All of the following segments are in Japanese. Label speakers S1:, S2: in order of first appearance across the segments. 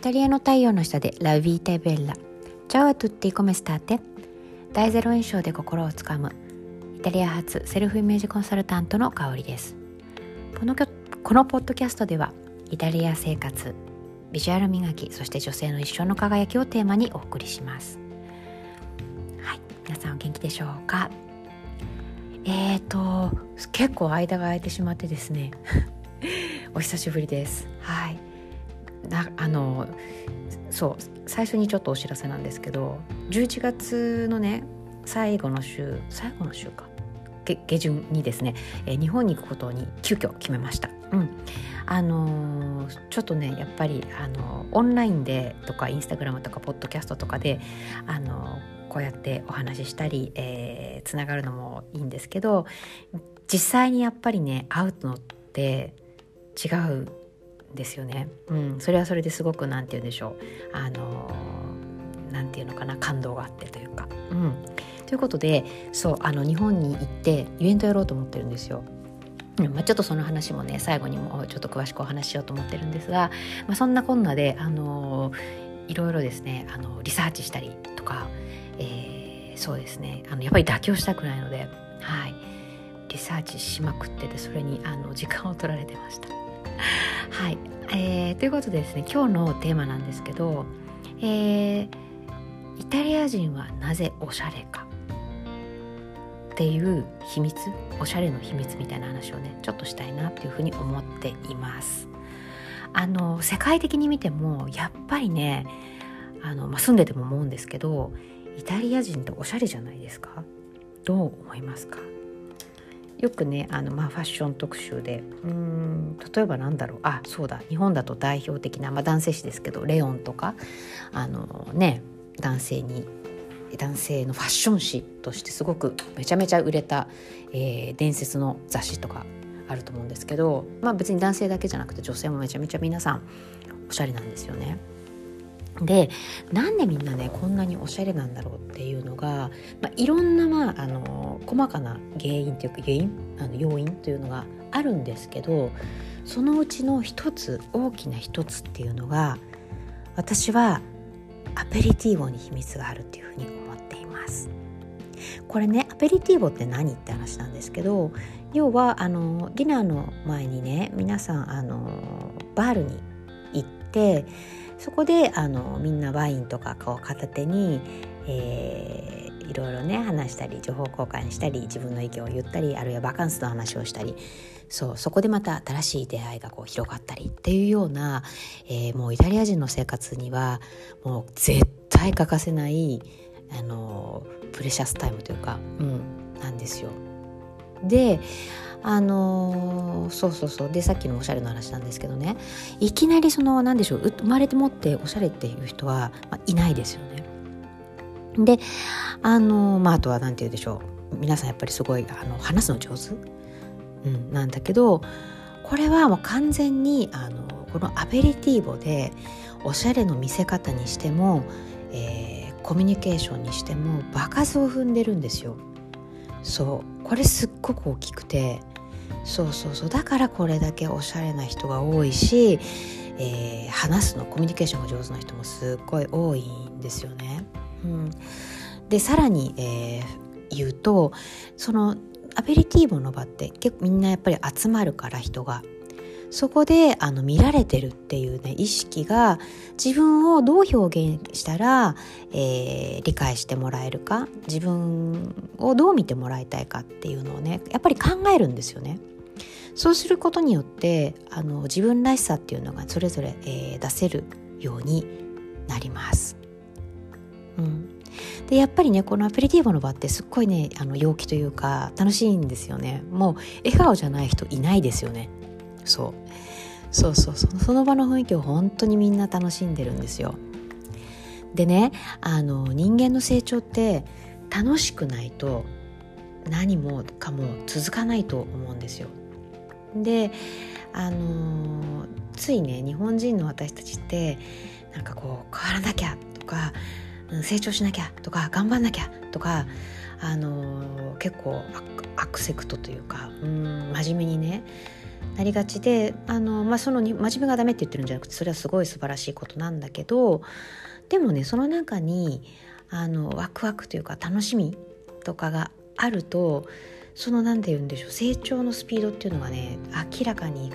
S1: タリアの太陽の下でラビータベッラチャオトゥッティコメスターテ大ゼロ印象で心をつかむ。イタリア発セルフイメージコンサルタントの香りです。このこのポッドキャストではイタリア生活ビジュアル磨きそして女性の一生の輝きをテーマにお送りします。はい皆さんお元気でしょうか？えーと結構間が空いてしまってですね。お久しぶりです。はい。なあのそう最初にちょっとお知らせなんですけど11月のね最後の週最後の週か下旬にですね、えー、日本に行くことに急遽決めました。うん、あのー、ちょっとねやっぱり、あのー、オンラインでとかインスタグラムとかポッドキャストとかで、あのこうやってお話ししたり、えー、つながるのもいいんですけど実際にやっぱりね会うのって違うですよね。うん、それはそれですごく何て言うんでしょうあの何て言うのかな感動があってというか。うん、ということでそうあの日本に行ってイベントやろうと思ってるんですよ。まあ、ちょっとその話もね最後にもちょっと詳しくお話ししようと思ってるんですが、まあ、そんなこんなで、あのいろいろですねあのリサーチしたりとか、えー、そうですねあのやっぱり妥協したくないので、はい、リサーチしまくっててそれにあの時間を取られてました。はい、えー、ということでですね今日のテーマなんですけど、えー、イタリア人はなぜおしゃれか？っていう秘密おしゃれの秘密みたいな話をねちょっとしたいなっていうふうに思っています。あの世界的に見てもやっぱりねあの、まあ、住んでても思うんですけどイタリア人っておしゃれじゃないですか？どう思いますか？よくねあの、まあ、ファッション特集でうん例えばなんだろうあそうだ日本だと代表的な、まあ、男性誌ですけど「レオン」とかあのね男性に男性のファッション誌としてすごくめちゃめちゃ売れた、えー、伝説の雑誌とかあると思うんですけど、まあ、別に男性だけじゃなくて女性もめちゃめちゃ皆さんおしゃれなんですよね。でなんでみんなねこんなにおしゃれなんだろうっていうのが、まあ、いろんな、まあ、あの細かな原因というか原因あの要因というのがあるんですけどそのうちの一つ大きな一つっていうのが私はアペリティーボに秘密があるっていうふうに思っています。これねアペリティーボって何って話なんですけど要はあのディナーの前にね皆さんあのバールにってそこであのみんなワインとかこう片手に、えー、いろいろね話したり情報交換したり自分の意見を言ったりあるいはバカンスの話をしたりそうそこでまた新しい出会いがこう広がったりっていうような、えー、もうイタリア人の生活にはもう絶対欠かせないあのプレシャスタイムというか、うん、なんですよ。であのー、そうそうそうでさっきのおしゃれの話なんですけどねいきなりその何でしょう生まれてもっておしゃれっていう人は、まあ、いないですよね。であのー、まああとは何て言うでしょう皆さんやっぱりすごいあの話すの上手、うん、なんだけどこれはもう完全にあのこのアペリティーボでおしゃれの見せ方にしても、えー、コミュニケーションにしても場数を踏んでるんですよ。そうこれすっごく大きくてそうそうそうだからこれだけおしゃれな人が多いし、えー、話すのコミュニケーションが上手な人もすっごい多いんですよね。うん、でさらに、えー、言うとそのアペリティーボの場って結構みんなやっぱり集まるから人が。そこであの見られてるっていうね意識が自分をどう表現したら、えー、理解してもらえるか自分をどう見てもらいたいかっていうのをねやっぱり考えるんですよね。そうすることによってあの自分らしさっていうのがそれぞれ、えー、出せるようになります。うん、でやっぱりねこのアペリティーボの場ってすっごいねあの陽気というか楽しいんですよねもう笑顔じゃない人いないですよねそう。そうそうその場の雰囲気を本当にみんな楽しんでるんですよ。でねあの人間の成長って楽しくないと何もかも続かないと思うんですよ。であのついね日本人の私たちってなんかこう変わらなきゃとか成長しなきゃとか頑張んなきゃとかあの結構アクセクトというかうん真面目にねなりがちであの、まあ、その真面目がダメって言ってるんじゃなくてそれはすごい素晴らしいことなんだけどでもねその中にあのワクワクというか楽しみとかがあるとその何て言うんでしょう成長のスピードっていうのがね明らかに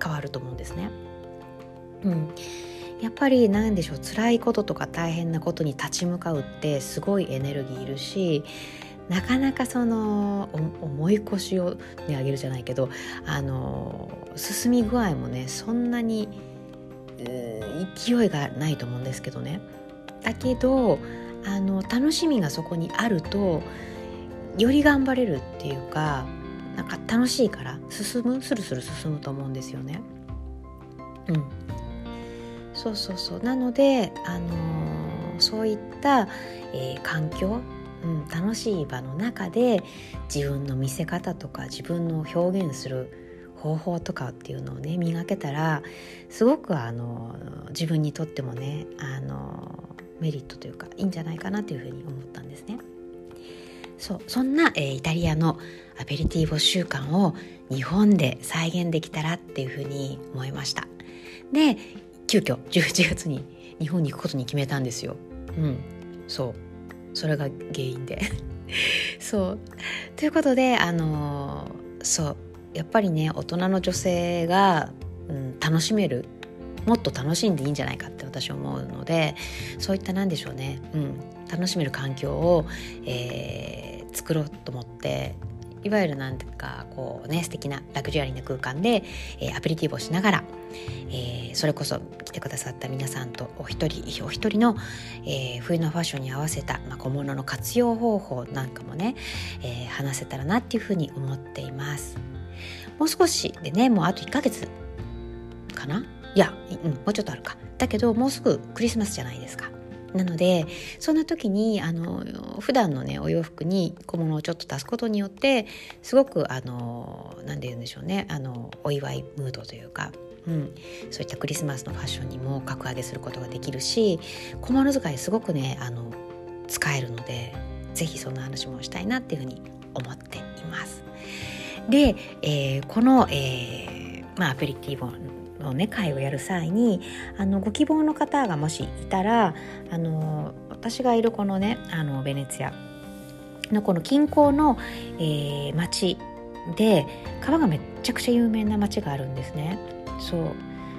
S1: 変わると思うんですね。うん、やっぱり何でしょう辛いこととか大変なことに立ち向かうってすごいエネルギーいるしなかなかその重い腰を、ね、上げるじゃないけどあの進み具合もねそんなに勢いがないと思うんですけどね。だけどあの楽しみがそこにあるとより頑張れるっていうかなんか楽しいから進むスルスル進むと思うんですよね。うん、そうそうそうなので、あのー、そういった、えー、環境、うん、楽しい場の中で自分の見せ方とか自分の表現する方法とかっていうのをね磨けたらすごくあの自分にとってもねあのメリットというかいいんじゃないかなというふうに思ったんですね。そうそんな、えー、イタリアのアペリティーボ習慣を日本で再現できたらっていうふうに思いました。で急遽11月に日本に行くことに決めたんですよ。うんそう。それが原因で。そう。ということであの、そう。やっぱりね大人の女性が、うん、楽しめるもっと楽しんでいいんじゃないかって私思うのでそういった何でしょうね、うん、楽しめる環境を、えー、作ろうと思っていわゆるなんていうかこうね素敵なラグジュアリーな空間で、えー、アペリティブをしながら、えー、それこそ来てくださった皆さんとお一人お一人の、えー、冬のファッションに合わせた、まあ、小物の活用方法なんかもね、えー、話せたらなっていうふうに思っています。もう少しでねもうあと1ヶ月かな？いや、うん、もうちょっとあるかだけどもうすぐクリスマスじゃないですか。なのでそんな時にあの普段のねお洋服に小物をちょっと足すことによってすごくあの何て言うんでしょうねあのお祝いムードというか、うん、そういったクリスマスのファッションにも格上げすることができるし小物使いすごくねあの使えるので是非そんな話もしたいなっていうふうに思っています。で、えー、この、えーまあ、アペリティブのね会をやる際にあのご希望の方がもしいたらあの私がいるこのねあのベネツィアのこの近郊の、えー、町で川がめっちゃくちゃ有名な町があるんですね。そう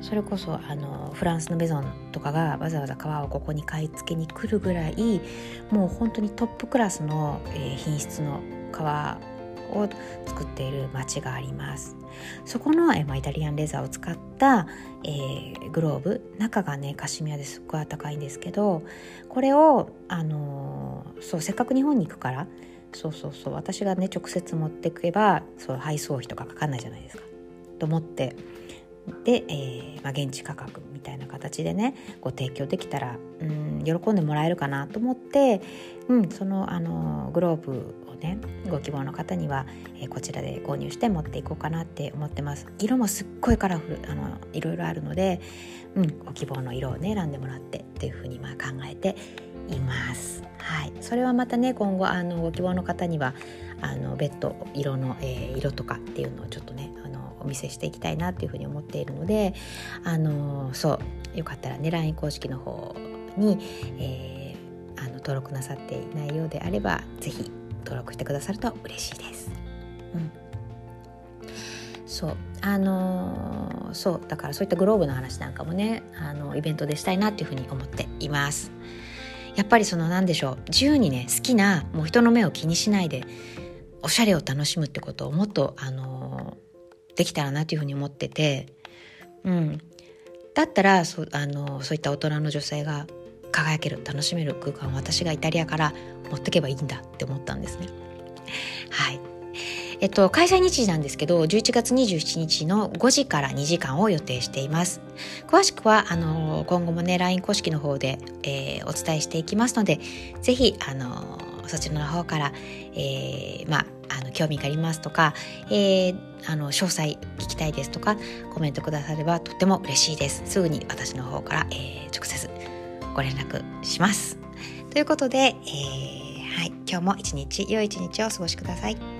S1: それこそあのフランスのメゾンとかがわざわざ川をここに買い付けに来るぐらいもう本当にトップクラスの、えー、品質の革を作っている町があります。そこの、えま、イタリアンレザーを使った、えー、グローブ中がねカシミヤですっごい高いんですけどこれを、あのー、そうせっかく日本に行くからそうそうそう私がね直接持ってくればそう配送費とかかかんないじゃないですか。と思ってで、えーまあ、現地価格みたいな形でねご提供できたらうん喜んでもらえるかなと思って、うん、そのあのグローブねご希望の方には、え、こちらで購入して持っていこうかなって思ってます色もすっごいカラフルあのいろいろあるので、うん、ご希望の色をね選んでもらってっていうふうにまあ考えています。はい、それはまたね今後あのご希望の方にはあの別途色の、えー、色とかっていうのをちょっとねあのお見せしていきたいなっていうふうに思っているのであのそうよかったらね LINE 公式の方に、えー、あの登録なさっていないようであれば是非登録してくださると嬉しいです。うん。そう。あのー、そう。だからそういったグローブの話なんかもねあのイベントでしたいなっていうふうに思っています。やっぱりその何でしょう。自由にね好きなもう人の目を気にしないでおしゃれを楽しむってことをもっとあのできたらなというふうに思ってて、うん、だったらそあのそういった大人の女性が輝ける楽しめる空間を私がイタリアから持ってけばいいんだって思ったんですね。はい。えっと、開催日時なんですけど11月27日の5時から2時間を予定しています。詳しくはあの今後もね LINE 公式の方で、えー、お伝えしていきますのでぜひあのそちらの方から、えー、まああの興味がありますとか、えー、あの詳細聞きたいですとかコメントくださればとっても嬉しいです。すぐに私の方から、えー、直接ご連絡しますということで、えー、はい、今日も一日良い一日をお過ごしください。